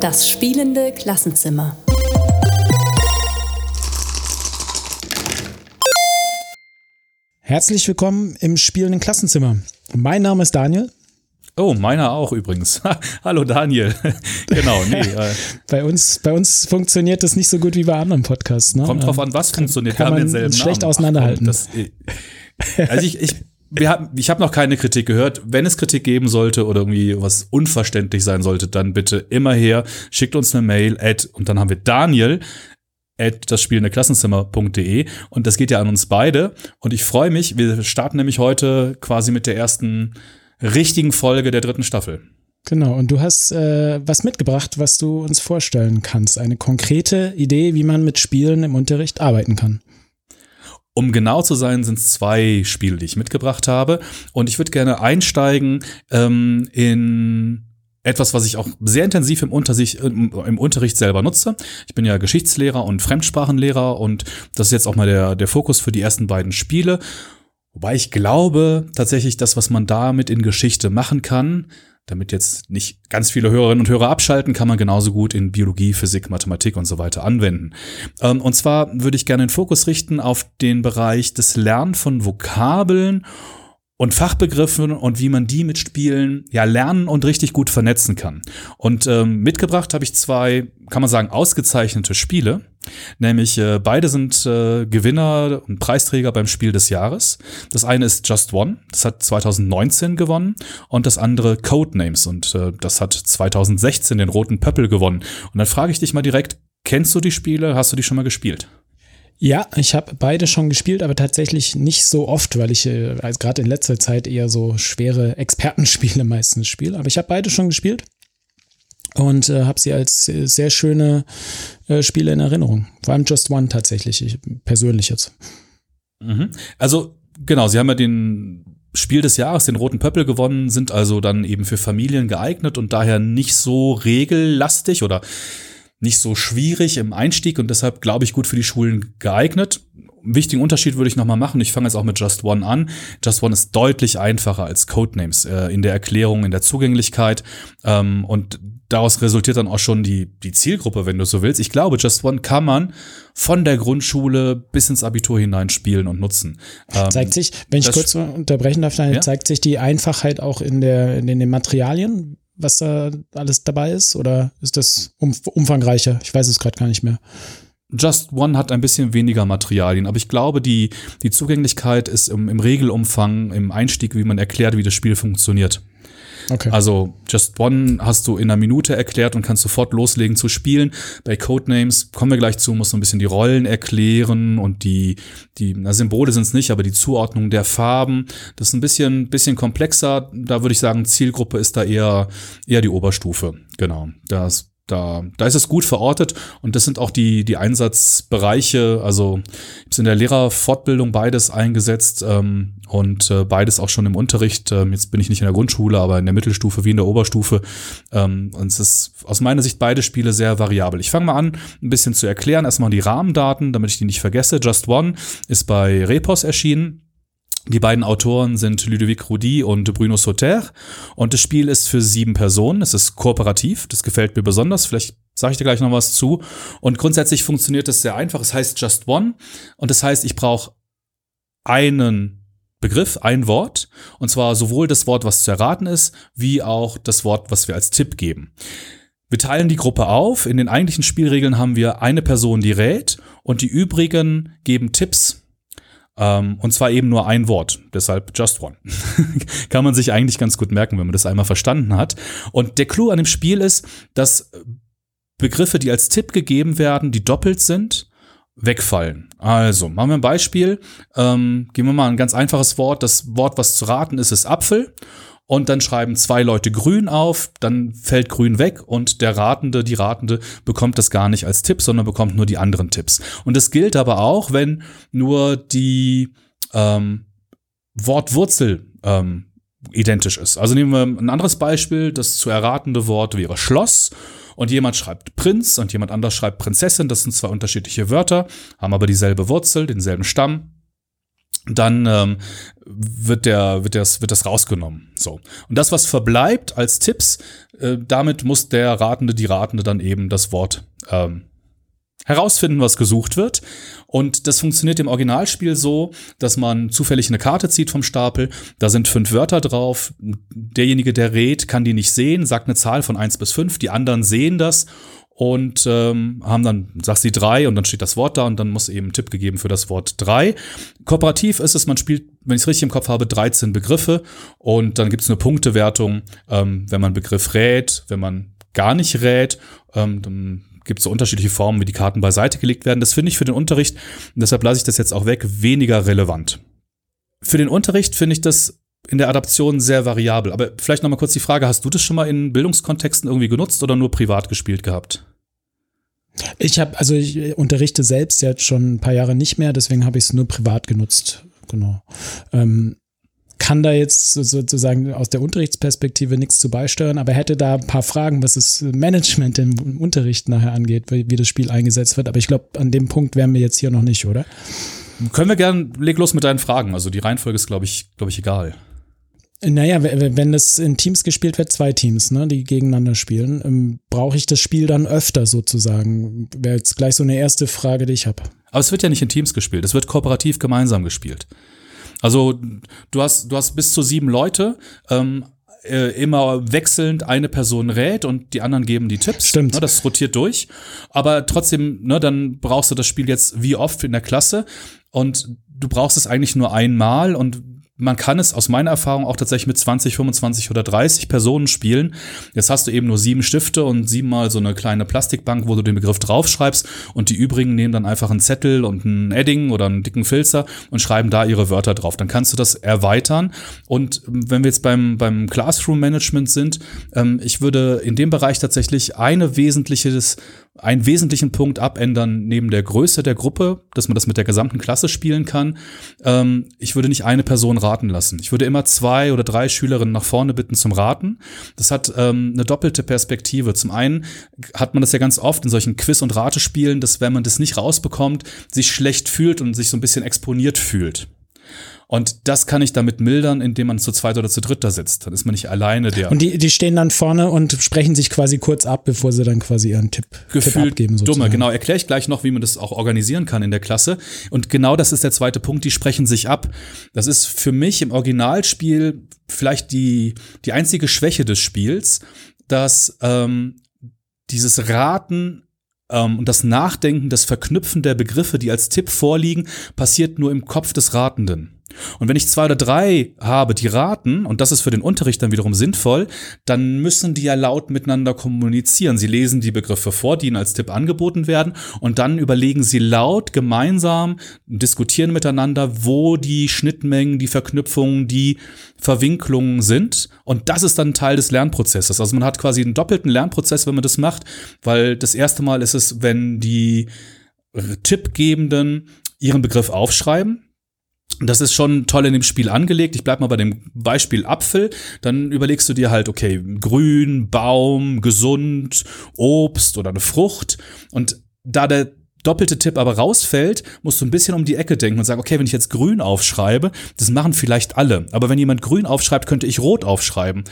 Das spielende Klassenzimmer. Herzlich willkommen im spielenden Klassenzimmer. Mein Name ist Daniel. Oh, meiner auch übrigens. Hallo Daniel. genau, nee. Äh, bei, uns, bei uns funktioniert das nicht so gut wie bei anderen Podcasts. Ne? Kommt drauf an, was kann, funktioniert. Kann man schlecht Namen. auseinanderhalten. Ach, komm, das, also ich, ich wir haben, ich habe noch keine Kritik gehört. Wenn es Kritik geben sollte oder irgendwie was unverständlich sein sollte, dann bitte immer her, schickt uns eine Mail at, und dann haben wir Daniel at das spielende Klassenzimmer.de und das geht ja an uns beide und ich freue mich, wir starten nämlich heute quasi mit der ersten richtigen Folge der dritten Staffel. Genau, und du hast äh, was mitgebracht, was du uns vorstellen kannst. Eine konkrete Idee, wie man mit Spielen im Unterricht arbeiten kann. Um genau zu sein, sind es zwei Spiele, die ich mitgebracht habe. Und ich würde gerne einsteigen ähm, in etwas, was ich auch sehr intensiv im, Untersicht, im, im, Unterricht selber nutze. Ich bin ja Geschichtslehrer und Fremdsprachenlehrer und das ist jetzt auch mal der, der Fokus für die ersten beiden Spiele. Wobei ich glaube, tatsächlich das, was man damit in Geschichte machen kann, damit jetzt nicht ganz viele Hörerinnen und Hörer abschalten, kann man genauso gut in Biologie, Physik, Mathematik und so weiter anwenden. Ähm, und zwar würde ich gerne den Fokus richten auf den Bereich des Lernen von Vokabeln und Fachbegriffen und wie man die mit Spielen ja lernen und richtig gut vernetzen kann. Und ähm, mitgebracht habe ich zwei, kann man sagen, ausgezeichnete Spiele. Nämlich äh, beide sind äh, Gewinner und Preisträger beim Spiel des Jahres. Das eine ist Just One, das hat 2019 gewonnen, und das andere Codenames und äh, das hat 2016 den roten Pöppel gewonnen. Und dann frage ich dich mal direkt, kennst du die Spiele? Hast du die schon mal gespielt? Ja, ich habe beide schon gespielt, aber tatsächlich nicht so oft, weil ich äh, also gerade in letzter Zeit eher so schwere Expertenspiele meistens spiele. Aber ich habe beide schon gespielt und äh, habe sie als sehr schöne äh, Spiele in Erinnerung. Vor allem Just One tatsächlich, ich, persönlich jetzt. Mhm. Also genau, sie haben ja den Spiel des Jahres, den Roten Pöppel gewonnen, sind also dann eben für Familien geeignet und daher nicht so regellastig oder nicht so schwierig im Einstieg und deshalb glaube ich gut für die Schulen geeignet. Wichtigen Unterschied würde ich nochmal machen. Ich fange jetzt auch mit Just One an. Just One ist deutlich einfacher als Codenames äh, in der Erklärung, in der Zugänglichkeit. Ähm, und daraus resultiert dann auch schon die, die Zielgruppe, wenn du so willst. Ich glaube, Just One kann man von der Grundschule bis ins Abitur hinein spielen und nutzen. Ähm, zeigt sich, wenn ich kurz unterbrechen darf, dann ja? zeigt sich die Einfachheit auch in, der, in den Materialien, was da alles dabei ist? Oder ist das um, umfangreicher? Ich weiß es gerade gar nicht mehr. Just One hat ein bisschen weniger Materialien, aber ich glaube, die, die Zugänglichkeit ist im, im Regelumfang, im Einstieg, wie man erklärt, wie das Spiel funktioniert. Okay. Also Just One hast du in einer Minute erklärt und kannst sofort loslegen zu spielen. Bei Codenames kommen wir gleich zu, musst du ein bisschen die Rollen erklären und die, die na, Symbole sind es nicht, aber die Zuordnung der Farben. Das ist ein bisschen, bisschen komplexer. Da würde ich sagen, Zielgruppe ist da eher, eher die Oberstufe. Genau. Das da, da ist es gut verortet und das sind auch die, die Einsatzbereiche. Also ich habe in der Lehrerfortbildung beides eingesetzt ähm, und äh, beides auch schon im Unterricht. Ähm, jetzt bin ich nicht in der Grundschule, aber in der Mittelstufe wie in der Oberstufe. Ähm, und es ist aus meiner Sicht beide Spiele sehr variabel. Ich fange mal an, ein bisschen zu erklären. Erstmal die Rahmendaten, damit ich die nicht vergesse. Just One ist bei Repos erschienen die beiden Autoren sind Ludovic Roudy und Bruno Sauter. Und das Spiel ist für sieben Personen. Es ist kooperativ. Das gefällt mir besonders. Vielleicht sage ich dir gleich noch was zu. Und grundsätzlich funktioniert es sehr einfach. Es heißt Just One. Und das heißt, ich brauche einen Begriff, ein Wort. Und zwar sowohl das Wort, was zu erraten ist, wie auch das Wort, was wir als Tipp geben. Wir teilen die Gruppe auf. In den eigentlichen Spielregeln haben wir eine Person, die rät und die übrigen geben Tipps ähm, und zwar eben nur ein Wort, deshalb just one. Kann man sich eigentlich ganz gut merken, wenn man das einmal verstanden hat. Und der Clou an dem Spiel ist, dass Begriffe, die als Tipp gegeben werden, die doppelt sind, wegfallen. Also, machen wir ein Beispiel. Ähm, geben wir mal ein ganz einfaches Wort. Das Wort, was zu raten ist, ist Apfel und dann schreiben zwei Leute grün auf, dann fällt grün weg und der Ratende, die Ratende bekommt das gar nicht als Tipp, sondern bekommt nur die anderen Tipps. Und das gilt aber auch, wenn nur die ähm, Wortwurzel ähm, identisch ist. Also nehmen wir ein anderes Beispiel, das zu erratende Wort wäre Schloss und jemand schreibt Prinz und jemand anders schreibt Prinzessin, das sind zwei unterschiedliche Wörter, haben aber dieselbe Wurzel, denselben Stamm dann ähm, wird der wird das wird das rausgenommen so und das was verbleibt als Tipps äh, damit muss der Ratende die Ratende dann eben das Wort ähm, herausfinden, was gesucht wird. Und das funktioniert im Originalspiel so, dass man zufällig eine Karte zieht vom Stapel. Da sind fünf Wörter drauf. Derjenige, der rät, kann die nicht sehen, sagt eine Zahl von eins bis fünf. Die anderen sehen das und ähm, haben dann, sagst sie drei und dann steht das Wort da und dann muss eben ein Tipp gegeben für das Wort drei. Kooperativ ist es, man spielt, wenn ich es richtig im Kopf habe, 13 Begriffe und dann gibt es eine Punktewertung, ähm, wenn man Begriff rät, wenn man gar nicht rät, ähm, dann gibt es so unterschiedliche Formen, wie die Karten beiseite gelegt werden. Das finde ich für den Unterricht, deshalb lasse ich das jetzt auch weg, weniger relevant. Für den Unterricht finde ich das in der Adaption sehr variabel. Aber vielleicht noch mal kurz die Frage, hast du das schon mal in Bildungskontexten irgendwie genutzt oder nur privat gespielt gehabt? Ich habe, also ich unterrichte selbst jetzt schon ein paar Jahre nicht mehr, deswegen habe ich es nur privat genutzt. Genau. Ähm, kann da jetzt sozusagen aus der Unterrichtsperspektive nichts zu beisteuern, aber hätte da ein paar Fragen, was das Management im Unterricht nachher angeht, wie, wie das Spiel eingesetzt wird. Aber ich glaube, an dem Punkt wären wir jetzt hier noch nicht, oder? Können wir gern, leg los mit deinen Fragen. Also die Reihenfolge ist, glaube ich, glaube ich, egal. Naja, wenn das in Teams gespielt wird, zwei Teams, ne, die gegeneinander spielen, ähm, brauche ich das Spiel dann öfter sozusagen? Wäre jetzt gleich so eine erste Frage, die ich habe. Aber es wird ja nicht in Teams gespielt, es wird kooperativ gemeinsam gespielt. Also du hast, du hast bis zu sieben Leute, ähm, äh, immer wechselnd eine Person rät und die anderen geben die Tipps. Stimmt. Ne, das rotiert durch. Aber trotzdem, ne, dann brauchst du das Spiel jetzt wie oft in der Klasse und du brauchst es eigentlich nur einmal und man kann es aus meiner Erfahrung auch tatsächlich mit 20, 25 oder 30 Personen spielen. Jetzt hast du eben nur sieben Stifte und siebenmal so eine kleine Plastikbank, wo du den Begriff draufschreibst und die übrigen nehmen dann einfach einen Zettel und einen Edding oder einen dicken Filzer und schreiben da ihre Wörter drauf. Dann kannst du das erweitern. Und wenn wir jetzt beim, beim Classroom Management sind, ähm, ich würde in dem Bereich tatsächlich eine wesentliches einen wesentlichen Punkt abändern neben der Größe der Gruppe, dass man das mit der gesamten Klasse spielen kann. Ähm, ich würde nicht eine Person raten lassen. Ich würde immer zwei oder drei Schülerinnen nach vorne bitten zum Raten. Das hat ähm, eine doppelte Perspektive. Zum einen hat man das ja ganz oft in solchen Quiz- und Ratespielen, dass wenn man das nicht rausbekommt, sich schlecht fühlt und sich so ein bisschen exponiert fühlt. Und das kann ich damit mildern, indem man zu zweit oder zu dritt da sitzt. Dann ist man nicht alleine der. Und die, die stehen dann vorne und sprechen sich quasi kurz ab, bevor sie dann quasi ihren Tipp, Gefühlt Tipp abgeben. Sozusagen. Dumme, genau. Erkläre ich gleich noch, wie man das auch organisieren kann in der Klasse. Und genau das ist der zweite Punkt, die sprechen sich ab. Das ist für mich im Originalspiel vielleicht die, die einzige Schwäche des Spiels, dass ähm, dieses Raten ähm, und das Nachdenken, das Verknüpfen der Begriffe, die als Tipp vorliegen, passiert nur im Kopf des Ratenden. Und wenn ich zwei oder drei habe, die raten, und das ist für den Unterricht dann wiederum sinnvoll, dann müssen die ja laut miteinander kommunizieren. Sie lesen die Begriffe vor, die ihnen als Tipp angeboten werden, und dann überlegen sie laut gemeinsam, diskutieren miteinander, wo die Schnittmengen, die Verknüpfungen, die Verwinklungen sind. Und das ist dann Teil des Lernprozesses. Also man hat quasi einen doppelten Lernprozess, wenn man das macht, weil das erste Mal ist es, wenn die Tippgebenden ihren Begriff aufschreiben, das ist schon toll in dem Spiel angelegt. Ich bleib mal bei dem Beispiel Apfel. Dann überlegst du dir halt, okay, grün, Baum, gesund, Obst oder eine Frucht. Und da der doppelte Tipp aber rausfällt, musst du ein bisschen um die Ecke denken und sagen, okay, wenn ich jetzt grün aufschreibe, das machen vielleicht alle. Aber wenn jemand grün aufschreibt, könnte ich rot aufschreiben.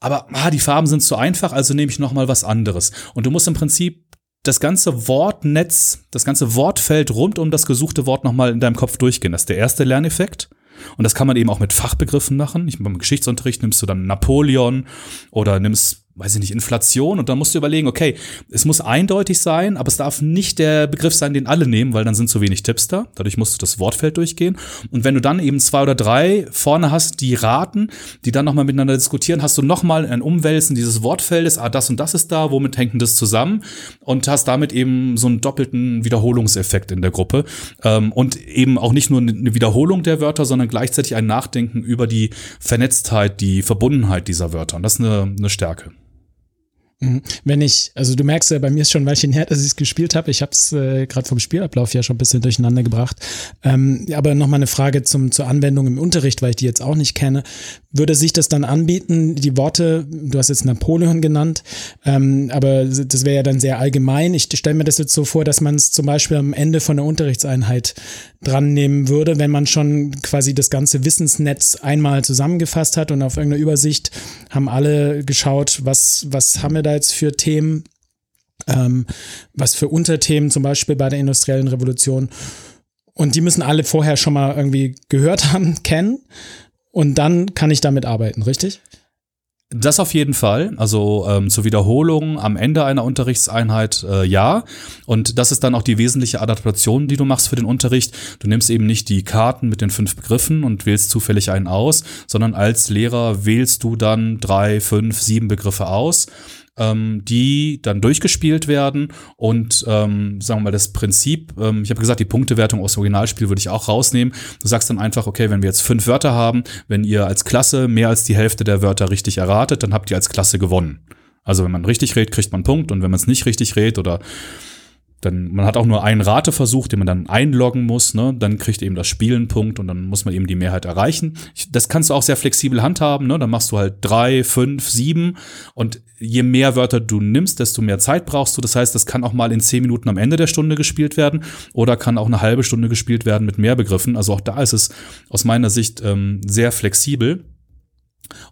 Aber ah, die Farben sind zu einfach, also nehme ich noch mal was anderes. Und du musst im Prinzip das ganze Wortnetz, das ganze Wortfeld rund um das gesuchte Wort nochmal in deinem Kopf durchgehen. Das ist der erste Lerneffekt. Und das kann man eben auch mit Fachbegriffen machen. Ich, beim Geschichtsunterricht nimmst du dann Napoleon oder nimmst weiß ich nicht, Inflation und dann musst du überlegen, okay, es muss eindeutig sein, aber es darf nicht der Begriff sein, den alle nehmen, weil dann sind zu wenig Tipps da. Dadurch musst du das Wortfeld durchgehen. Und wenn du dann eben zwei oder drei vorne hast, die raten, die dann nochmal miteinander diskutieren, hast du nochmal ein Umwälzen dieses Wortfeldes, ah, das und das ist da, womit hängt denn das zusammen? Und hast damit eben so einen doppelten Wiederholungseffekt in der Gruppe. Ähm, und eben auch nicht nur eine Wiederholung der Wörter, sondern gleichzeitig ein Nachdenken über die Vernetztheit, die Verbundenheit dieser Wörter. Und das ist eine, eine Stärke. Mhm. Wenn ich, also du merkst ja, bei mir ist schon ein Weilchen her, dass ich es gespielt habe. Ich habe es äh, gerade vom Spielablauf ja schon ein bisschen durcheinander gebracht. Ähm, aber nochmal eine Frage zum, zur Anwendung im Unterricht, weil ich die jetzt auch nicht kenne. Würde sich das dann anbieten, die Worte, du hast jetzt Napoleon genannt, ähm, aber das wäre ja dann sehr allgemein. Ich stelle mir das jetzt so vor, dass man es zum Beispiel am Ende von der Unterrichtseinheit dran nehmen würde, wenn man schon quasi das ganze Wissensnetz einmal zusammengefasst hat und auf irgendeiner Übersicht haben alle geschaut, was, was haben wir da jetzt für Themen, ähm, was für Unterthemen zum Beispiel bei der industriellen Revolution. Und die müssen alle vorher schon mal irgendwie gehört haben, kennen. Und dann kann ich damit arbeiten, richtig? Das auf jeden Fall. Also ähm, zur Wiederholung am Ende einer Unterrichtseinheit äh, ja. Und das ist dann auch die wesentliche Adaptation, die du machst für den Unterricht. Du nimmst eben nicht die Karten mit den fünf Begriffen und wählst zufällig einen aus, sondern als Lehrer wählst du dann drei, fünf, sieben Begriffe aus ähm, die dann durchgespielt werden und ähm, sagen wir mal das Prinzip, ähm, ich habe gesagt, die Punktewertung aus dem Originalspiel würde ich auch rausnehmen. Du sagst dann einfach, okay, wenn wir jetzt fünf Wörter haben, wenn ihr als Klasse mehr als die Hälfte der Wörter richtig erratet, dann habt ihr als Klasse gewonnen. Also wenn man richtig redet, kriegt man einen Punkt und wenn man es nicht richtig redet oder dann, man hat auch nur einen Rateversuch, den man dann einloggen muss, ne? Dann kriegt eben das Spiel einen Punkt und dann muss man eben die Mehrheit erreichen. Das kannst du auch sehr flexibel handhaben, ne? Dann machst du halt drei, fünf, sieben und je mehr Wörter du nimmst, desto mehr Zeit brauchst du. Das heißt, das kann auch mal in zehn Minuten am Ende der Stunde gespielt werden oder kann auch eine halbe Stunde gespielt werden mit mehr Begriffen. Also auch da ist es aus meiner Sicht ähm, sehr flexibel.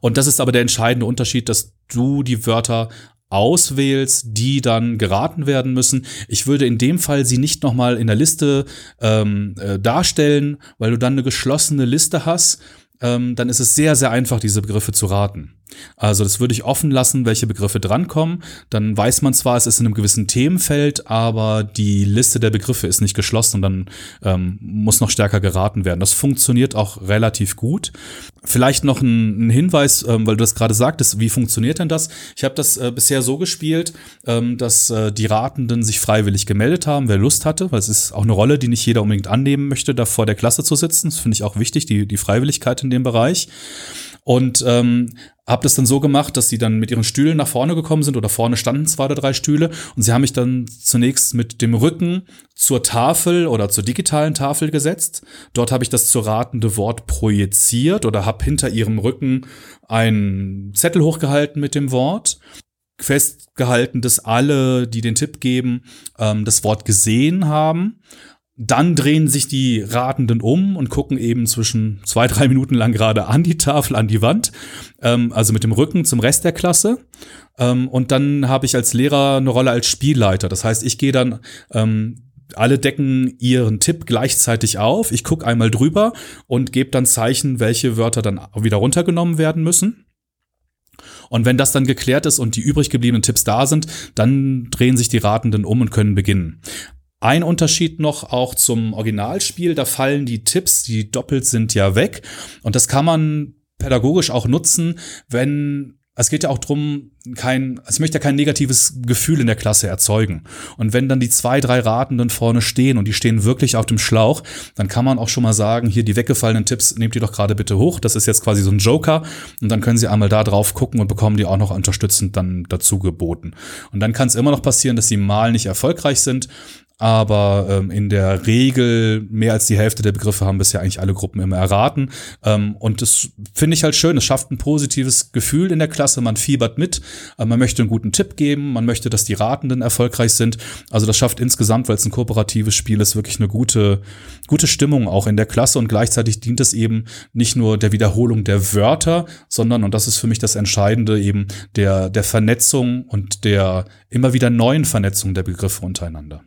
Und das ist aber der entscheidende Unterschied, dass du die Wörter auswählst, die dann geraten werden müssen. Ich würde in dem Fall sie nicht nochmal in der Liste ähm, äh, darstellen, weil du dann eine geschlossene Liste hast. Ähm, dann ist es sehr, sehr einfach, diese Begriffe zu raten. Also das würde ich offen lassen, welche Begriffe drankommen. Dann weiß man zwar, es ist in einem gewissen Themenfeld, aber die Liste der Begriffe ist nicht geschlossen und dann ähm, muss noch stärker geraten werden. Das funktioniert auch relativ gut. Vielleicht noch ein, ein Hinweis, ähm, weil du das gerade sagtest, wie funktioniert denn das? Ich habe das äh, bisher so gespielt, ähm, dass äh, die Ratenden sich freiwillig gemeldet haben, wer Lust hatte, weil es ist auch eine Rolle, die nicht jeder unbedingt annehmen möchte, da vor der Klasse zu sitzen. Das finde ich auch wichtig, die, die Freiwilligkeit in dem Bereich. Und ähm, habe das dann so gemacht, dass sie dann mit ihren Stühlen nach vorne gekommen sind oder vorne standen zwei oder drei Stühle und sie haben mich dann zunächst mit dem Rücken zur Tafel oder zur digitalen Tafel gesetzt. Dort habe ich das zu ratende Wort projiziert oder habe hinter ihrem Rücken einen Zettel hochgehalten mit dem Wort festgehalten, dass alle, die den Tipp geben, ähm, das Wort gesehen haben dann drehen sich die Ratenden um und gucken eben zwischen zwei, drei Minuten lang gerade an die Tafel, an die Wand, ähm, also mit dem Rücken zum Rest der Klasse. Ähm, und dann habe ich als Lehrer eine Rolle als Spielleiter. Das heißt, ich gehe dann ähm, alle decken ihren Tipp gleichzeitig auf. Ich gucke einmal drüber und gebe dann Zeichen, welche Wörter dann wieder runtergenommen werden müssen. Und wenn das dann geklärt ist und die übrig gebliebenen Tipps da sind, dann drehen sich die Ratenden um und können beginnen. Ein Unterschied noch auch zum Originalspiel, da fallen die Tipps, die doppelt sind, ja weg. Und das kann man pädagogisch auch nutzen, wenn es geht ja auch drum, kein, es möchte ja kein negatives Gefühl in der Klasse erzeugen. Und wenn dann die zwei, drei Ratenden vorne stehen und die stehen wirklich auf dem Schlauch, dann kann man auch schon mal sagen, hier die weggefallenen Tipps nehmt ihr doch gerade bitte hoch. Das ist jetzt quasi so ein Joker. Und dann können sie einmal da drauf gucken und bekommen die auch noch unterstützend dann dazu geboten. Und dann kann es immer noch passieren, dass sie mal nicht erfolgreich sind aber ähm, in der Regel mehr als die Hälfte der Begriffe haben bisher eigentlich alle Gruppen immer erraten. Ähm, und das finde ich halt schön. Es schafft ein positives Gefühl in der Klasse. Man fiebert mit. Äh, man möchte einen guten Tipp geben. Man möchte, dass die Ratenden erfolgreich sind. Also das schafft insgesamt, weil es ein kooperatives Spiel ist, wirklich eine gute, gute Stimmung auch in der Klasse. Und gleichzeitig dient es eben nicht nur der Wiederholung der Wörter, sondern, und das ist für mich das Entscheidende, eben der, der Vernetzung und der immer wieder neuen Vernetzung der Begriffe untereinander.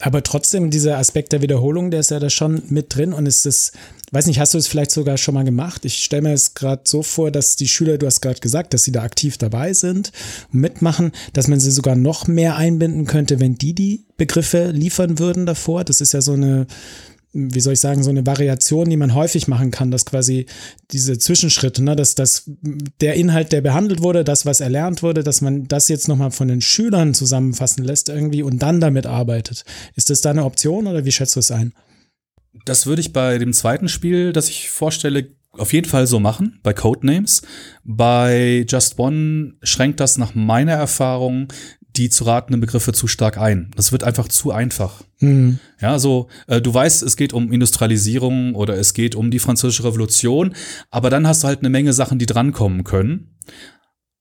Aber trotzdem, dieser Aspekt der Wiederholung, der ist ja da schon mit drin und ist es, weiß nicht, hast du es vielleicht sogar schon mal gemacht? Ich stelle mir es gerade so vor, dass die Schüler, du hast gerade gesagt, dass sie da aktiv dabei sind mitmachen, dass man sie sogar noch mehr einbinden könnte, wenn die die Begriffe liefern würden davor. Das ist ja so eine, wie soll ich sagen, so eine Variation, die man häufig machen kann, dass quasi diese Zwischenschritte, ne, dass das der Inhalt, der behandelt wurde, das, was erlernt wurde, dass man das jetzt nochmal von den Schülern zusammenfassen lässt irgendwie und dann damit arbeitet. Ist das da eine Option oder wie schätzt du es ein? Das würde ich bei dem zweiten Spiel, das ich vorstelle, auf jeden Fall so machen bei Codenames. Bei Just One schränkt das nach meiner Erfahrung die zu ratenden Begriffe zu stark ein. Das wird einfach zu einfach. Mhm. Ja, so, äh, du weißt, es geht um Industrialisierung oder es geht um die französische Revolution, aber dann hast du halt eine Menge Sachen, die drankommen können.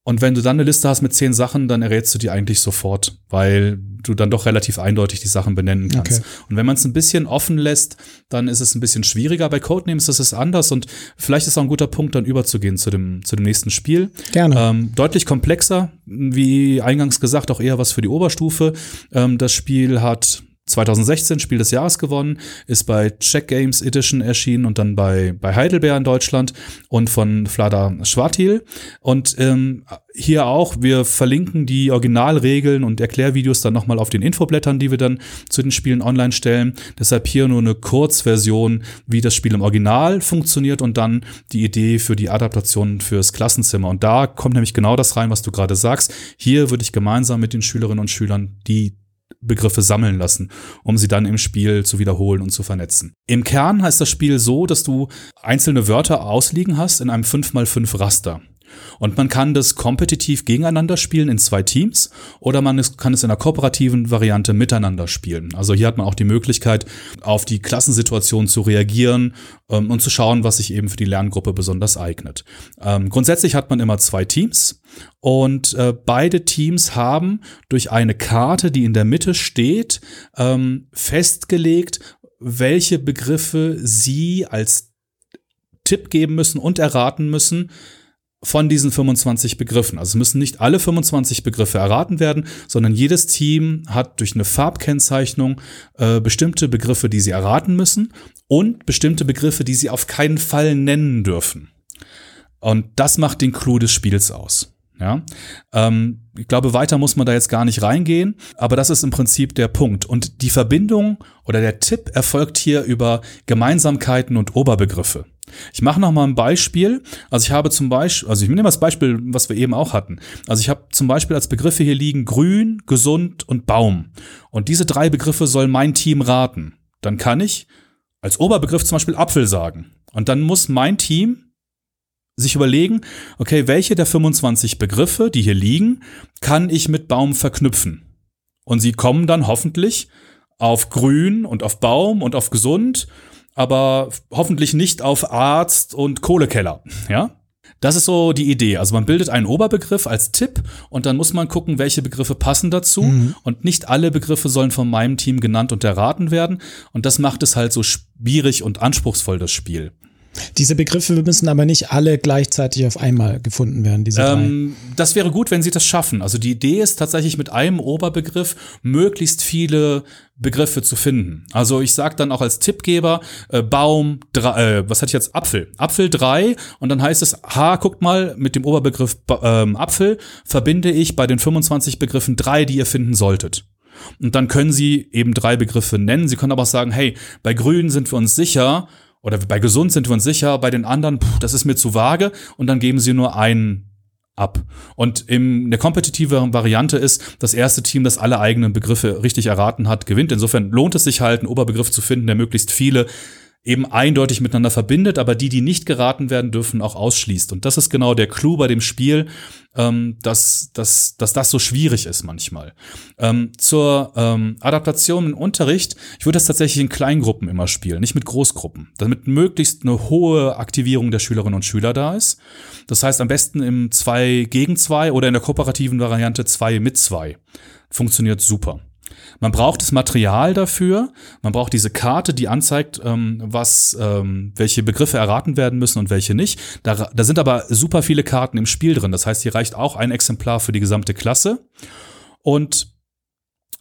Und wenn du dann eine Liste hast mit zehn Sachen, dann errätst du die eigentlich sofort, weil du dann doch relativ eindeutig die Sachen benennen kannst. Okay. Und wenn man es ein bisschen offen lässt, dann ist es ein bisschen schwieriger. Bei Codenames ist es anders und vielleicht ist auch ein guter Punkt, dann überzugehen zu dem, zu dem nächsten Spiel. Gerne. Ähm, deutlich komplexer, wie eingangs gesagt, auch eher was für die Oberstufe. Ähm, das Spiel hat 2016 Spiel des Jahres gewonnen, ist bei Check Games Edition erschienen und dann bei, bei Heidelberg in Deutschland und von Vlada Schwartil. Und ähm, hier auch, wir verlinken die Originalregeln und Erklärvideos dann nochmal auf den Infoblättern, die wir dann zu den Spielen online stellen. Deshalb hier nur eine Kurzversion, wie das Spiel im Original funktioniert und dann die Idee für die Adaptation fürs Klassenzimmer. Und da kommt nämlich genau das rein, was du gerade sagst. Hier würde ich gemeinsam mit den Schülerinnen und Schülern die Begriffe sammeln lassen, um sie dann im Spiel zu wiederholen und zu vernetzen. Im Kern heißt das Spiel so, dass du einzelne Wörter ausliegen hast in einem 5x5 Raster. Und man kann das kompetitiv gegeneinander spielen in zwei Teams oder man kann es in einer kooperativen Variante miteinander spielen. Also hier hat man auch die Möglichkeit, auf die Klassensituation zu reagieren ähm, und zu schauen, was sich eben für die Lerngruppe besonders eignet. Ähm, grundsätzlich hat man immer zwei Teams und äh, beide Teams haben durch eine Karte, die in der Mitte steht, ähm, festgelegt, welche Begriffe sie als Tipp geben müssen und erraten müssen, von diesen 25 Begriffen. Also es müssen nicht alle 25 Begriffe erraten werden, sondern jedes Team hat durch eine Farbkennzeichnung äh, bestimmte Begriffe, die sie erraten müssen und bestimmte Begriffe, die sie auf keinen Fall nennen dürfen. Und das macht den Clou des Spiels aus. Ja, ähm, ich glaube, weiter muss man da jetzt gar nicht reingehen, aber das ist im Prinzip der Punkt. Und die Verbindung oder der Tipp erfolgt hier über Gemeinsamkeiten und Oberbegriffe. Ich mache noch mal ein Beispiel. Also ich habe zum Beispiel, also ich nehme das Beispiel, was wir eben auch hatten. Also ich habe zum Beispiel als Begriffe hier liegen grün, gesund und Baum. Und diese drei Begriffe soll mein Team raten. Dann kann ich als Oberbegriff zum Beispiel Apfel sagen. Und dann muss mein Team sich überlegen, okay, welche der 25 Begriffe, die hier liegen, kann ich mit Baum verknüpfen? Und sie kommen dann hoffentlich auf grün und auf Baum und auf gesund aber hoffentlich nicht auf Arzt und Kohlekeller, ja? Das ist so die Idee. Also man bildet einen Oberbegriff als Tipp und dann muss man gucken, welche Begriffe passen dazu. Mhm. Und nicht alle Begriffe sollen von meinem Team genannt und erraten werden. Und das macht es halt so schwierig und anspruchsvoll, das Spiel. Diese Begriffe müssen aber nicht alle gleichzeitig auf einmal gefunden werden, diese ähm, Das wäre gut, wenn sie das schaffen. Also die Idee ist tatsächlich mit einem Oberbegriff möglichst viele Begriffe zu finden. Also ich sage dann auch als Tippgeber äh, Baum, drei, äh, was hatte ich jetzt? Apfel. Apfel drei und dann heißt es, ha, guckt mal, mit dem Oberbegriff ähm, Apfel verbinde ich bei den 25 Begriffen drei, die ihr finden solltet. Und dann können Sie eben drei Begriffe nennen. Sie können aber auch sagen, hey, bei Grün sind wir uns sicher, oder bei gesund sind wir uns sicher, bei den anderen, pff, das ist mir zu vage und dann geben sie nur einen ab. Und in der kompetitiveren Variante ist, das erste Team, das alle eigenen Begriffe richtig erraten hat, gewinnt. Insofern lohnt es sich halt, einen Oberbegriff zu finden, der möglichst viele eben eindeutig miteinander verbindet, aber die, die nicht geraten werden dürfen, auch ausschließt. Und das ist genau der Clou bei dem Spiel, ähm, dass, dass, dass das so schwierig ist manchmal. Ähm, zur ähm, Adaptation im Unterricht, ich würde das tatsächlich in Kleingruppen immer spielen, nicht mit Großgruppen, damit möglichst eine hohe Aktivierung der Schülerinnen und Schüler da ist. Das heißt am besten im 2 gegen 2 oder in der kooperativen Variante 2 mit 2. Funktioniert super. Man braucht das Material dafür, man braucht diese Karte, die anzeigt, ähm, was, ähm, welche Begriffe erraten werden müssen und welche nicht. Da, da sind aber super viele Karten im Spiel drin. Das heißt, hier reicht auch ein Exemplar für die gesamte Klasse. Und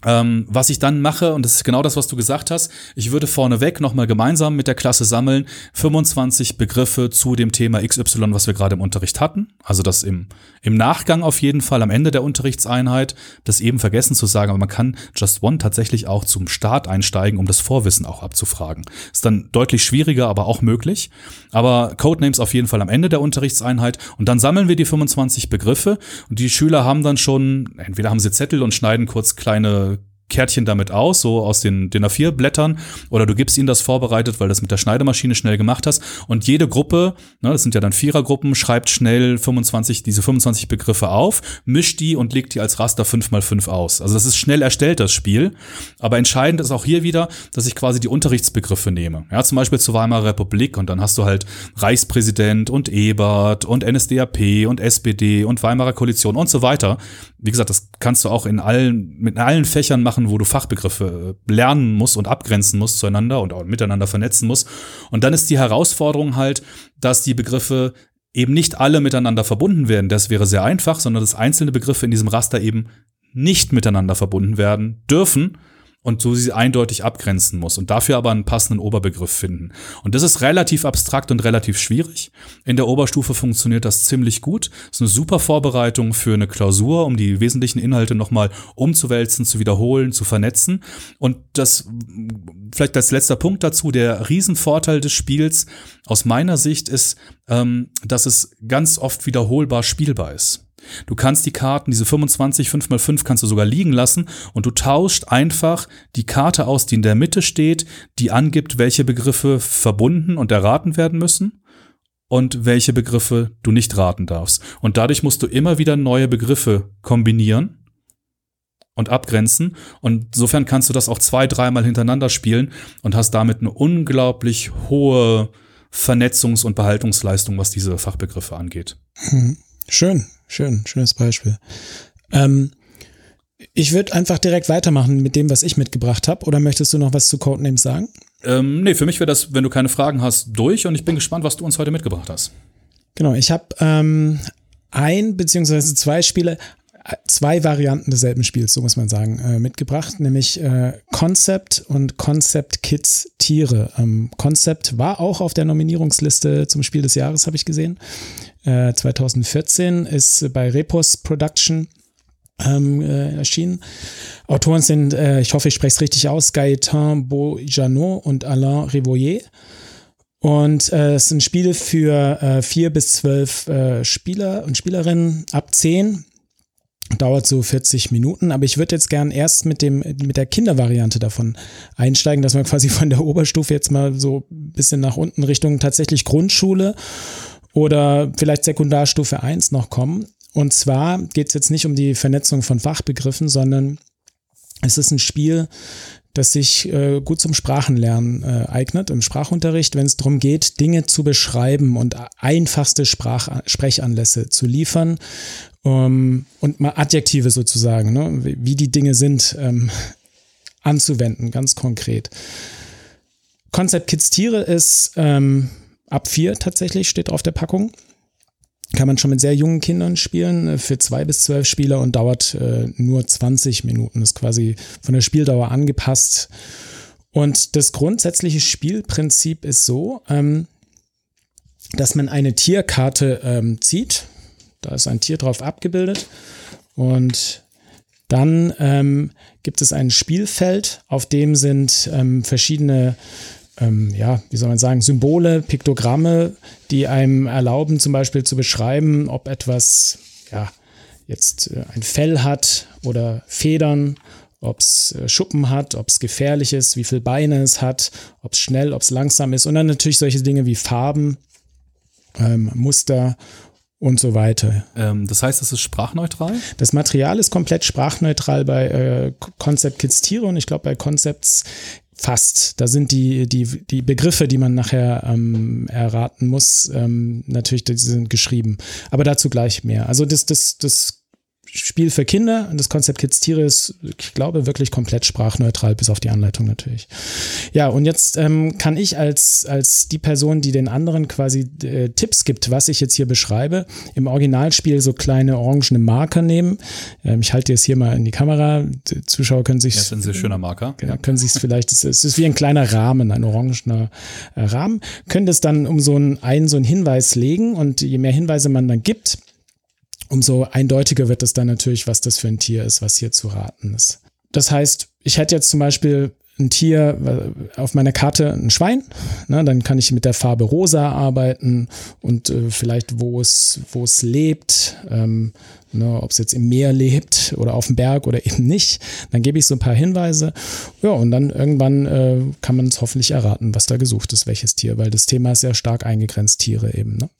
ähm, was ich dann mache, und das ist genau das, was du gesagt hast, ich würde vorneweg nochmal gemeinsam mit der Klasse sammeln, 25 Begriffe zu dem Thema XY, was wir gerade im Unterricht hatten. Also das im, im Nachgang auf jeden Fall am Ende der Unterrichtseinheit, das eben vergessen zu sagen, aber man kann Just One tatsächlich auch zum Start einsteigen, um das Vorwissen auch abzufragen. Ist dann deutlich schwieriger, aber auch möglich. Aber Codenames auf jeden Fall am Ende der Unterrichtseinheit und dann sammeln wir die 25 Begriffe und die Schüler haben dann schon, entweder haben sie Zettel und schneiden kurz kleine Kärtchen damit aus, so aus den DIN A4-Blättern, oder du gibst ihnen das vorbereitet, weil du das mit der Schneidemaschine schnell gemacht hast. Und jede Gruppe, ne, das sind ja dann Vierergruppen, schreibt schnell 25, diese 25 Begriffe auf, mischt die und legt die als Raster 5x5 aus. Also das ist schnell erstellt, das Spiel. Aber entscheidend ist auch hier wieder, dass ich quasi die Unterrichtsbegriffe nehme. Ja, zum Beispiel zur Weimarer Republik und dann hast du halt Reichspräsident und Ebert und NSDAP und SPD und Weimarer Koalition und so weiter. Wie gesagt, das kannst du auch in allen, mit allen Fächern machen, Sachen, wo du Fachbegriffe äh, lernen musst und abgrenzen musst zueinander und auch miteinander vernetzen musst. Und dann ist die Herausforderung halt, dass die Begriffe eben nicht alle miteinander verbunden werden. Das wäre sehr einfach, sondern dass einzelne Begriffe in diesem Raster eben nicht miteinander verbunden werden dürfen und so sie eindeutig abgrenzen muss und dafür aber einen passenden Oberbegriff finden. Und das ist relativ abstrakt und relativ schwierig. In der Oberstufe funktioniert das ziemlich gut. Ist eine super Vorbereitung für eine Klausur, um die wesentlichen Inhalte nochmal umzuwälzen, zu wiederholen, zu vernetzen. Und das vielleicht als letzter Punkt dazu, der Riesenvorteil des Spiels aus meiner Sicht ist, ähm, dass es ganz oft wiederholbar spielbar ist. Du kannst die Karten, diese 25 5x5 kannst du sogar liegen lassen und du tauscht einfach die Karte aus, die in der Mitte steht, die angibt, welche Begriffe verbunden und erraten werden müssen und welche Begriffe du nicht raten darfst. Und dadurch musst du immer wieder neue Begriffe kombinieren und abgrenzen. Und insofern kannst du das auch zwei, dreimal hintereinander spielen und hast damit eine unglaublich hohe Vernetzungs- und Behaltungsleistung, was diese Fachbegriffe angeht. Hm. Schön, schön, schönes Beispiel. Ähm, ich würde einfach direkt weitermachen mit dem, was ich mitgebracht habe. Oder möchtest du noch was zu Codenames sagen? Ähm, nee, für mich wäre das, wenn du keine Fragen hast, durch. Und ich bin gespannt, was du uns heute mitgebracht hast. Genau, ich habe ähm, ein beziehungsweise zwei Spiele, zwei Varianten desselben Spiels, so muss man sagen, äh, mitgebracht, nämlich äh, Concept und Concept Kids Tiere. Ähm, Concept war auch auf der Nominierungsliste zum Spiel des Jahres, habe ich gesehen. 2014 äh, ist bei Repos Production ähm, äh, erschienen. Autoren sind, äh, ich hoffe, ich spreche es richtig aus, Gaëtan Beaujanot und Alain Rivoyer. Und äh, es sind Spiele für äh, vier bis zwölf äh, Spieler und Spielerinnen ab zehn. Dauert so 40 Minuten, aber ich würde jetzt gern erst mit dem mit der Kindervariante davon einsteigen, dass wir quasi von der Oberstufe jetzt mal so ein bisschen nach unten Richtung tatsächlich Grundschule oder vielleicht Sekundarstufe 1 noch kommen. Und zwar geht es jetzt nicht um die Vernetzung von Fachbegriffen, sondern es ist ein Spiel, das sich äh, gut zum Sprachenlernen äh, eignet im Sprachunterricht, wenn es darum geht, Dinge zu beschreiben und einfachste Sprach Sprechanlässe zu liefern um, und mal Adjektive sozusagen, ne, wie die Dinge sind, ähm, anzuwenden, ganz konkret. Konzept Kids Tiere ist ähm, ab vier tatsächlich, steht auf der Packung. Kann man schon mit sehr jungen Kindern spielen, äh, für zwei bis zwölf Spieler und dauert äh, nur 20 Minuten. Ist quasi von der Spieldauer angepasst. Und das grundsätzliche Spielprinzip ist so, ähm, dass man eine Tierkarte ähm, zieht. Da ist ein Tier drauf abgebildet. Und dann ähm, gibt es ein Spielfeld, auf dem sind ähm, verschiedene ähm, ja, wie soll man sagen, Symbole, Piktogramme, die einem erlauben, zum Beispiel zu beschreiben, ob etwas, ja, jetzt äh, ein Fell hat oder Federn, ob es äh, Schuppen hat, ob es gefährlich ist, wie viele Beine es hat, ob es schnell, ob es langsam ist und dann natürlich solche Dinge wie Farben, ähm, Muster und so weiter. Ähm, das heißt, es ist sprachneutral? Das Material ist komplett sprachneutral bei äh, Concept Kids Tiere und ich glaube bei Concepts fast. Da sind die, die, die Begriffe, die man nachher ähm, erraten muss, ähm, natürlich, die sind geschrieben. Aber dazu gleich mehr. Also das, das, das Spiel für Kinder. Das Konzept Kids Tiere ist, ich glaube, wirklich komplett sprachneutral, bis auf die Anleitung natürlich. Ja, und jetzt ähm, kann ich als, als die Person, die den anderen quasi äh, Tipps gibt, was ich jetzt hier beschreibe, im Originalspiel so kleine orangene Marker nehmen. Ähm, ich halte jetzt hier mal in die Kamera. Die Zuschauer können sich. Das ist ein sehr schöner Marker. Ja, können sich es vielleicht, es ist wie ein kleiner Rahmen, ein orangener äh, Rahmen. Können das dann um so einen, einen, so einen Hinweis legen und je mehr Hinweise man dann gibt, umso eindeutiger wird es dann natürlich, was das für ein Tier ist, was hier zu raten ist. Das heißt, ich hätte jetzt zum Beispiel ein Tier auf meiner Karte ein Schwein, ne, dann kann ich mit der Farbe rosa arbeiten und äh, vielleicht wo es wo es lebt, ähm, ne, ob es jetzt im Meer lebt oder auf dem Berg oder eben nicht. Dann gebe ich so ein paar Hinweise, ja und dann irgendwann äh, kann man es hoffentlich erraten, was da gesucht ist, welches Tier, weil das Thema ist ja stark eingegrenzt Tiere eben. Ne?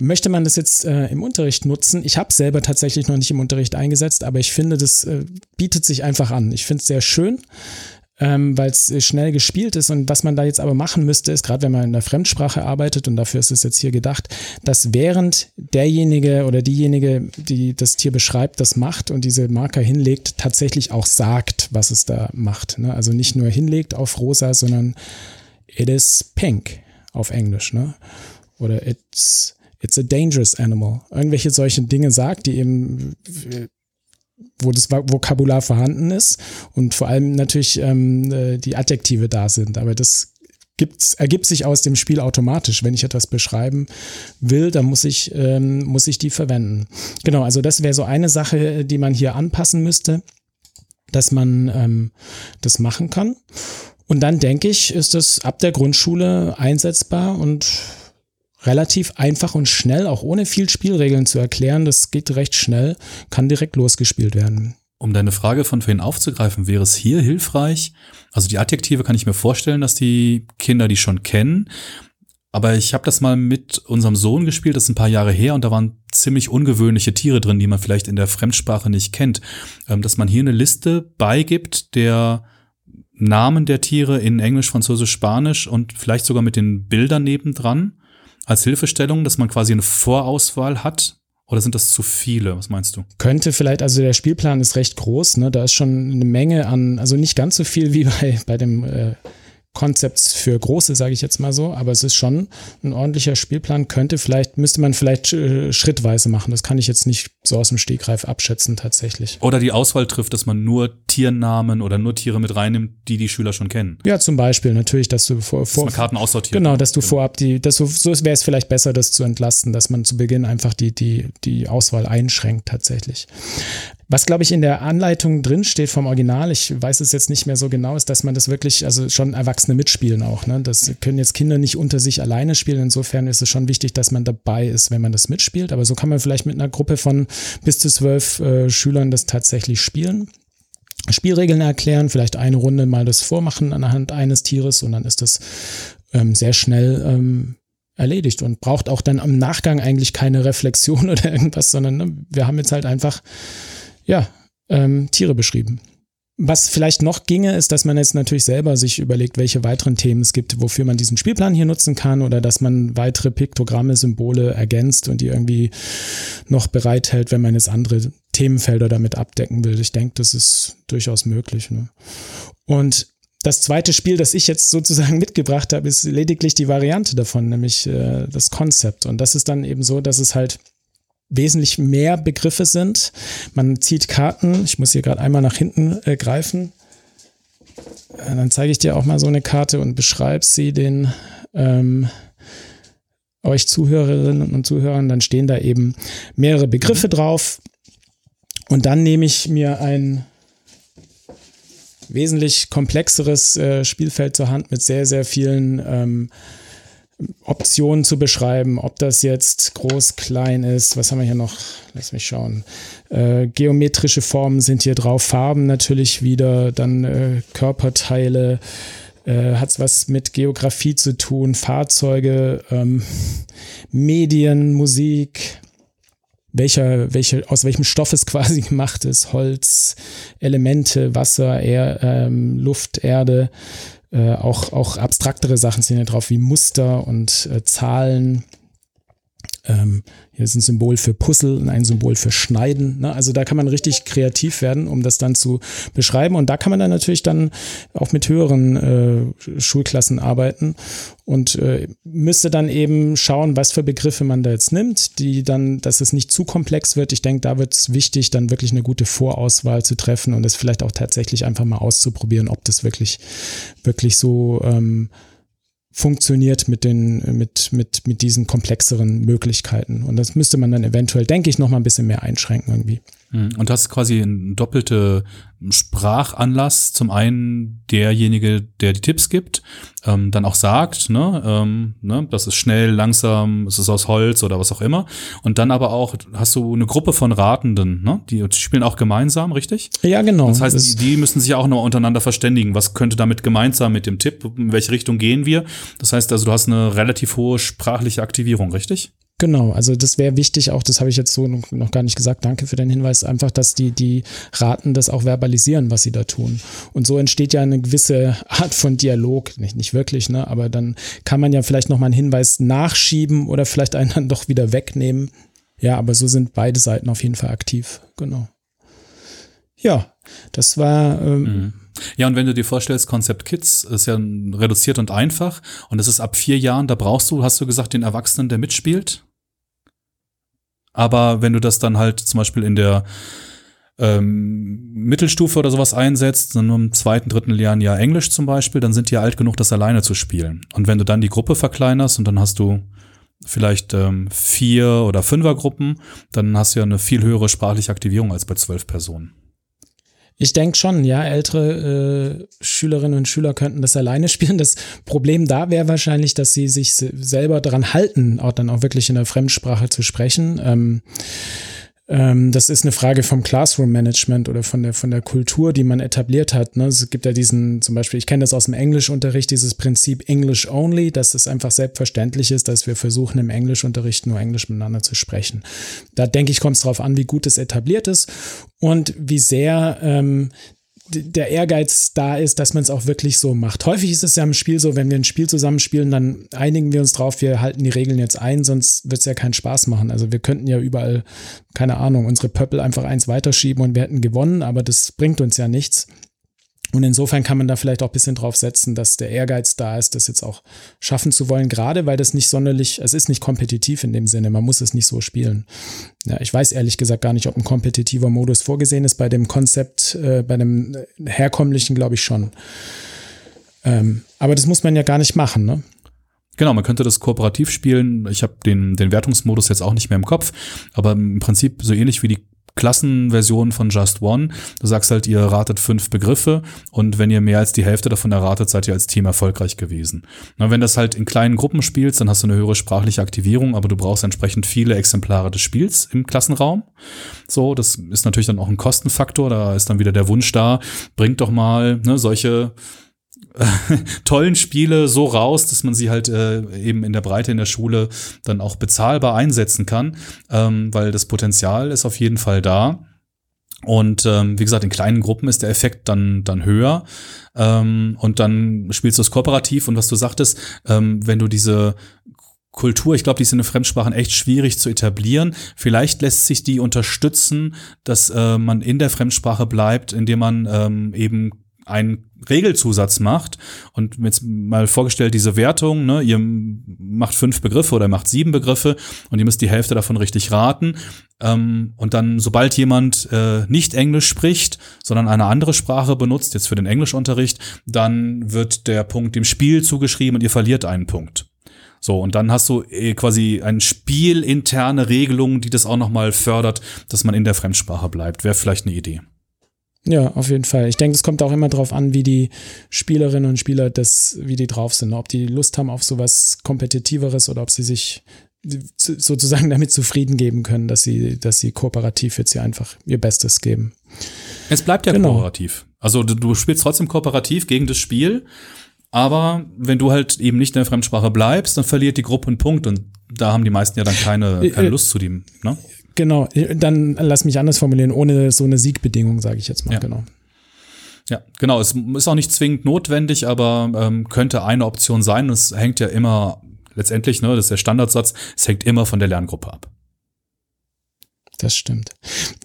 Möchte man das jetzt äh, im Unterricht nutzen? Ich habe selber tatsächlich noch nicht im Unterricht eingesetzt, aber ich finde, das äh, bietet sich einfach an. Ich finde es sehr schön ähm, weil es schnell gespielt ist. Und was man da jetzt aber machen müsste, ist, gerade wenn man in der Fremdsprache arbeitet, und dafür ist es jetzt hier gedacht, dass während derjenige oder diejenige, die das Tier beschreibt, das macht und diese Marker hinlegt, tatsächlich auch sagt, was es da macht. Ne? Also nicht nur hinlegt auf rosa, sondern it is pink auf Englisch. Ne? Oder it's, it's a dangerous animal. Irgendwelche solchen Dinge sagt, die eben wo das Vokabular vorhanden ist und vor allem natürlich ähm, äh, die Adjektive da sind. Aber das gibt's, ergibt sich aus dem Spiel automatisch. Wenn ich etwas beschreiben will, dann muss ich, ähm, muss ich die verwenden. Genau, also das wäre so eine Sache, die man hier anpassen müsste, dass man ähm, das machen kann. Und dann denke ich, ist das ab der Grundschule einsetzbar und relativ einfach und schnell, auch ohne viel Spielregeln zu erklären. Das geht recht schnell, kann direkt losgespielt werden. Um deine Frage von vorhin aufzugreifen, wäre es hier hilfreich? Also die Adjektive kann ich mir vorstellen, dass die Kinder die schon kennen. Aber ich habe das mal mit unserem Sohn gespielt, das ist ein paar Jahre her, und da waren ziemlich ungewöhnliche Tiere drin, die man vielleicht in der Fremdsprache nicht kennt. Ähm, dass man hier eine Liste beigibt der Namen der Tiere in Englisch, Französisch, Spanisch und vielleicht sogar mit den Bildern nebendran als Hilfestellung, dass man quasi eine Vorauswahl hat? Oder sind das zu viele? Was meinst du? Könnte vielleicht, also der Spielplan ist recht groß, ne? Da ist schon eine Menge an, also nicht ganz so viel wie bei, bei dem äh, Konzepts für große, sage ich jetzt mal so, aber es ist schon ein ordentlicher Spielplan. Könnte vielleicht, müsste man vielleicht äh, schrittweise machen. Das kann ich jetzt nicht so aus dem Stegreif abschätzen tatsächlich. Oder die Auswahl trifft, dass man nur Tiernamen oder nur Tiere mit reinnimmt, die die Schüler schon kennen. Ja, zum Beispiel natürlich, dass du vor, vor dass Karten aussortiert. Genau, dass du genau. vorab die, dass du, so wäre es vielleicht besser, das zu entlasten, dass man zu Beginn einfach die die die Auswahl einschränkt tatsächlich. Was, glaube ich, in der Anleitung drin steht vom Original, ich weiß es jetzt nicht mehr so genau, ist, dass man das wirklich, also schon Erwachsene mitspielen auch. Ne? Das können jetzt Kinder nicht unter sich alleine spielen. Insofern ist es schon wichtig, dass man dabei ist, wenn man das mitspielt. Aber so kann man vielleicht mit einer Gruppe von bis zu zwölf äh, Schülern das tatsächlich spielen. Spielregeln erklären, vielleicht eine Runde mal das vormachen anhand eines Tieres und dann ist das ähm, sehr schnell ähm, erledigt und braucht auch dann am Nachgang eigentlich keine Reflexion oder irgendwas, sondern ne, wir haben jetzt halt einfach ja, ähm, Tiere beschrieben. Was vielleicht noch ginge, ist, dass man jetzt natürlich selber sich überlegt, welche weiteren Themen es gibt, wofür man diesen Spielplan hier nutzen kann oder dass man weitere Piktogramme, Symbole ergänzt und die irgendwie noch bereithält, wenn man jetzt andere Themenfelder damit abdecken will. Ich denke, das ist durchaus möglich. Ne? Und das zweite Spiel, das ich jetzt sozusagen mitgebracht habe, ist lediglich die Variante davon, nämlich äh, das Konzept. Und das ist dann eben so, dass es halt wesentlich mehr Begriffe sind. Man zieht Karten. Ich muss hier gerade einmal nach hinten äh, greifen. Äh, dann zeige ich dir auch mal so eine Karte und beschreibe sie den ähm, euch Zuhörerinnen und Zuhörern. Dann stehen da eben mehrere Begriffe drauf. Und dann nehme ich mir ein wesentlich komplexeres äh, Spielfeld zur Hand mit sehr, sehr vielen ähm, Optionen zu beschreiben, ob das jetzt groß, klein ist. Was haben wir hier noch? Lass mich schauen. Äh, geometrische Formen sind hier drauf, Farben natürlich wieder, dann äh, Körperteile. Äh, Hat es was mit Geografie zu tun, Fahrzeuge, ähm, Medien, Musik, welcher, welche, aus welchem Stoff es quasi gemacht ist, Holz, Elemente, Wasser, er, ähm, Luft, Erde. Äh, auch, auch abstraktere Sachen sind hier drauf, wie Muster und äh, Zahlen. Ähm, hier ist ein Symbol für Puzzle und ein Symbol für Schneiden. Ne? Also da kann man richtig kreativ werden, um das dann zu beschreiben. Und da kann man dann natürlich dann auch mit höheren äh, Schulklassen arbeiten und äh, müsste dann eben schauen, was für Begriffe man da jetzt nimmt, die dann, dass es nicht zu komplex wird. Ich denke, da wird es wichtig, dann wirklich eine gute Vorauswahl zu treffen und es vielleicht auch tatsächlich einfach mal auszuprobieren, ob das wirklich, wirklich so ähm, funktioniert mit den, mit, mit, mit diesen komplexeren Möglichkeiten. Und das müsste man dann eventuell, denke ich, noch mal ein bisschen mehr einschränken irgendwie. Hm, und das ist quasi ein doppelte Sprachanlass. Zum einen derjenige, der die Tipps gibt, ähm, dann auch sagt, ne, ähm, ne, das ist schnell, langsam, es ist aus Holz oder was auch immer. Und dann aber auch hast du eine Gruppe von Ratenden, ne, die spielen auch gemeinsam, richtig? Ja, genau. Das heißt, das die, müssen sich auch noch untereinander verständigen. Was könnte damit gemeint sein mit dem Tipp? In welche Richtung gehen wir? Das heißt also, du hast eine relativ hohe sprachliche Aktivierung, richtig? Genau, also das wäre wichtig, auch das habe ich jetzt so noch gar nicht gesagt, danke für den Hinweis, einfach, dass die, die Raten das auch verbalisieren, was sie da tun. Und so entsteht ja eine gewisse Art von Dialog, nicht, nicht wirklich, ne? aber dann kann man ja vielleicht nochmal einen Hinweis nachschieben oder vielleicht einen dann doch wieder wegnehmen. Ja, aber so sind beide Seiten auf jeden Fall aktiv, genau. Ja, das war. Ähm, mhm. Ja, und wenn du dir vorstellst, Konzept Kids ist ja reduziert und einfach und es ist ab vier Jahren, da brauchst du, hast du gesagt, den Erwachsenen, der mitspielt? Aber wenn du das dann halt zum Beispiel in der ähm, Mittelstufe oder sowas einsetzt, dann nur im zweiten, dritten Lernjahr Englisch zum Beispiel, dann sind die ja alt genug, das alleine zu spielen. Und wenn du dann die Gruppe verkleinerst und dann hast du vielleicht ähm, vier oder fünfer Gruppen, dann hast du ja eine viel höhere sprachliche Aktivierung als bei zwölf Personen. Ich denke schon, ja, ältere äh, Schülerinnen und Schüler könnten das alleine spielen. Das Problem da wäre wahrscheinlich, dass sie sich selber daran halten, auch dann auch wirklich in der Fremdsprache zu sprechen. Ähm, das ist eine Frage vom Classroom Management oder von der, von der Kultur, die man etabliert hat. Ne? Es gibt ja diesen, zum Beispiel, ich kenne das aus dem Englischunterricht, dieses Prinzip English only, dass es einfach selbstverständlich ist, dass wir versuchen, im Englischunterricht nur Englisch miteinander zu sprechen. Da denke ich, kommt es darauf an, wie gut es etabliert ist und wie sehr ähm, der Ehrgeiz da ist, dass man es auch wirklich so macht. Häufig ist es ja im Spiel so, wenn wir ein Spiel zusammenspielen, dann einigen wir uns drauf, wir halten die Regeln jetzt ein, sonst wird es ja keinen Spaß machen. Also wir könnten ja überall, keine Ahnung, unsere Pöppel einfach eins weiterschieben und wir hätten gewonnen, aber das bringt uns ja nichts. Und insofern kann man da vielleicht auch ein bisschen drauf setzen, dass der Ehrgeiz da ist, das jetzt auch schaffen zu wollen, gerade weil das nicht sonderlich, es ist nicht kompetitiv in dem Sinne, man muss es nicht so spielen. Ja, ich weiß ehrlich gesagt gar nicht, ob ein kompetitiver Modus vorgesehen ist. Bei dem Konzept, äh, bei dem herkömmlichen glaube ich schon. Ähm, aber das muss man ja gar nicht machen, ne? Genau, man könnte das kooperativ spielen. Ich habe den, den Wertungsmodus jetzt auch nicht mehr im Kopf, aber im Prinzip so ähnlich wie die Klassenversion von Just One. Du sagst halt, ihr ratet fünf Begriffe und wenn ihr mehr als die Hälfte davon erratet, seid ihr als Team erfolgreich gewesen. Na, wenn das halt in kleinen Gruppen spielst, dann hast du eine höhere sprachliche Aktivierung, aber du brauchst entsprechend viele Exemplare des Spiels im Klassenraum. So, das ist natürlich dann auch ein Kostenfaktor. Da ist dann wieder der Wunsch da, bringt doch mal ne, solche tollen Spiele so raus, dass man sie halt äh, eben in der Breite in der Schule dann auch bezahlbar einsetzen kann, ähm, weil das Potenzial ist auf jeden Fall da. Und ähm, wie gesagt, in kleinen Gruppen ist der Effekt dann, dann höher. Ähm, und dann spielst du es kooperativ. Und was du sagtest, ähm, wenn du diese Kultur, ich glaube, die ist in den Fremdsprachen echt schwierig zu etablieren. Vielleicht lässt sich die unterstützen, dass äh, man in der Fremdsprache bleibt, indem man ähm, eben einen Regelzusatz macht und jetzt mal vorgestellt, diese Wertung, ne, ihr macht fünf Begriffe oder macht sieben Begriffe und ihr müsst die Hälfte davon richtig raten. Ähm, und dann, sobald jemand äh, nicht Englisch spricht, sondern eine andere Sprache benutzt, jetzt für den Englischunterricht, dann wird der Punkt dem Spiel zugeschrieben und ihr verliert einen Punkt. So, und dann hast du äh, quasi ein spielinterne Regelung, die das auch nochmal fördert, dass man in der Fremdsprache bleibt. Wäre vielleicht eine Idee. Ja, auf jeden Fall. Ich denke, es kommt auch immer darauf an, wie die Spielerinnen und Spieler das, wie die drauf sind. Ob die Lust haben auf sowas Kompetitiveres oder ob sie sich sozusagen damit zufrieden geben können, dass sie, dass sie kooperativ jetzt hier einfach ihr Bestes geben. Es bleibt ja genau. kooperativ. Also du, du spielst trotzdem kooperativ gegen das Spiel, aber wenn du halt eben nicht in der Fremdsprache bleibst, dann verliert die Gruppe einen Punkt und da haben die meisten ja dann keine, äh, keine äh, Lust zu dem. Ne? Genau, dann lass mich anders formulieren, ohne so eine Siegbedingung, sage ich jetzt mal, ja. genau. Ja, genau. Es ist auch nicht zwingend notwendig, aber ähm, könnte eine Option sein. Es hängt ja immer letztendlich, ne, das ist der Standardsatz, es hängt immer von der Lerngruppe ab. Das stimmt.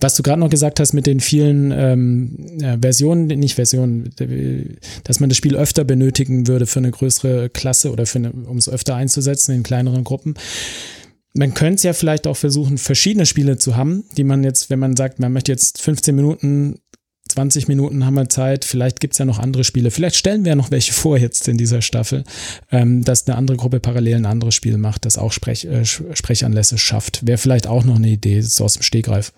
Was du gerade noch gesagt hast mit den vielen ähm, ja, Versionen, nicht Versionen, dass man das Spiel öfter benötigen würde für eine größere Klasse oder um es öfter einzusetzen in kleineren Gruppen man könnte es ja vielleicht auch versuchen, verschiedene Spiele zu haben, die man jetzt, wenn man sagt, man möchte jetzt 15 Minuten, 20 Minuten haben wir Zeit, vielleicht gibt es ja noch andere Spiele. Vielleicht stellen wir ja noch welche vor jetzt in dieser Staffel, ähm, dass eine andere Gruppe parallel ein anderes Spiel macht, das auch Sprech, äh, Sprechanlässe schafft. Wäre vielleicht auch noch eine Idee, so aus dem Stegreif.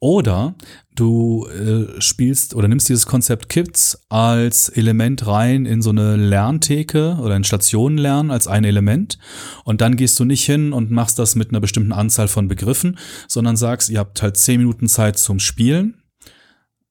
Oder du äh, spielst oder nimmst dieses Konzept Kids als Element rein in so eine Lerntheke oder in Stationen als ein Element. Und dann gehst du nicht hin und machst das mit einer bestimmten Anzahl von Begriffen, sondern sagst, ihr habt halt zehn Minuten Zeit zum Spielen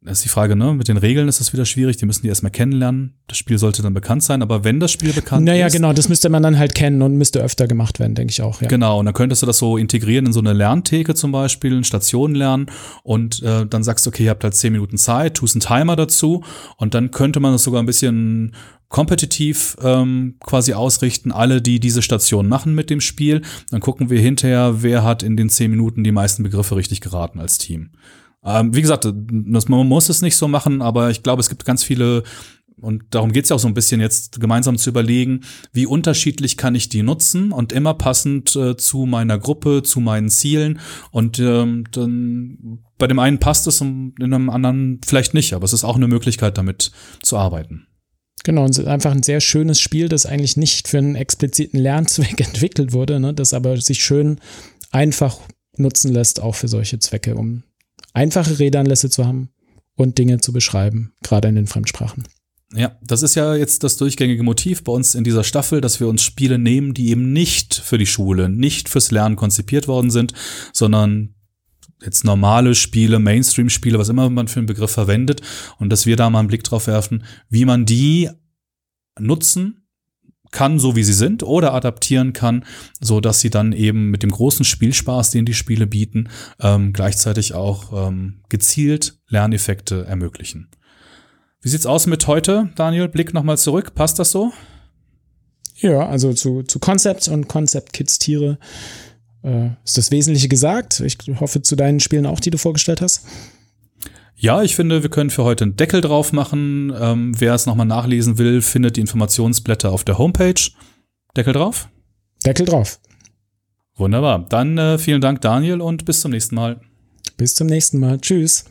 das ist die Frage, ne? Mit den Regeln ist das wieder schwierig. Die müssen die erstmal kennenlernen. Das Spiel sollte dann bekannt sein. Aber wenn das Spiel bekannt naja, ist. Naja, genau. Das müsste man dann halt kennen und müsste öfter gemacht werden, denke ich auch. Ja. Genau. Und dann könntest du das so integrieren in so eine Lerntheke zum Beispiel, in Stationen lernen. Und äh, dann sagst du, okay, ihr habt halt zehn Minuten Zeit, tust einen Timer dazu. Und dann könnte man das sogar ein bisschen kompetitiv ähm, quasi ausrichten, alle, die diese Station machen mit dem Spiel. Dann gucken wir hinterher, wer hat in den zehn Minuten die meisten Begriffe richtig geraten als Team. Ähm, wie gesagt, das, man muss es nicht so machen, aber ich glaube, es gibt ganz viele und darum geht's ja auch so ein bisschen jetzt gemeinsam zu überlegen, wie unterschiedlich kann ich die nutzen und immer passend äh, zu meiner Gruppe, zu meinen Zielen. Und ähm, dann bei dem einen passt es und in einem anderen vielleicht nicht, aber es ist auch eine Möglichkeit, damit zu arbeiten. Genau, und es ist einfach ein sehr schönes Spiel, das eigentlich nicht für einen expliziten Lernzweck entwickelt wurde, ne, das aber sich schön einfach nutzen lässt, auch für solche Zwecke, um einfache Redeanlässe zu haben und Dinge zu beschreiben, gerade in den Fremdsprachen. Ja, das ist ja jetzt das durchgängige Motiv bei uns in dieser Staffel, dass wir uns Spiele nehmen, die eben nicht für die Schule, nicht fürs Lernen konzipiert worden sind, sondern jetzt normale Spiele, Mainstream-Spiele, was immer man für einen Begriff verwendet, und dass wir da mal einen Blick drauf werfen, wie man die nutzen kann, so wie sie sind, oder adaptieren kann, so dass sie dann eben mit dem großen Spielspaß, den die Spiele bieten, ähm, gleichzeitig auch ähm, gezielt Lerneffekte ermöglichen. Wie sieht's aus mit heute, Daniel? Blick nochmal zurück. Passt das so? Ja, also zu, zu Concept und Concept Kids Tiere äh, ist das Wesentliche gesagt. Ich hoffe zu deinen Spielen auch, die du vorgestellt hast. Ja, ich finde, wir können für heute einen Deckel drauf machen. Ähm, wer es nochmal nachlesen will, findet die Informationsblätter auf der Homepage. Deckel drauf? Deckel drauf. Wunderbar. Dann äh, vielen Dank, Daniel, und bis zum nächsten Mal. Bis zum nächsten Mal. Tschüss.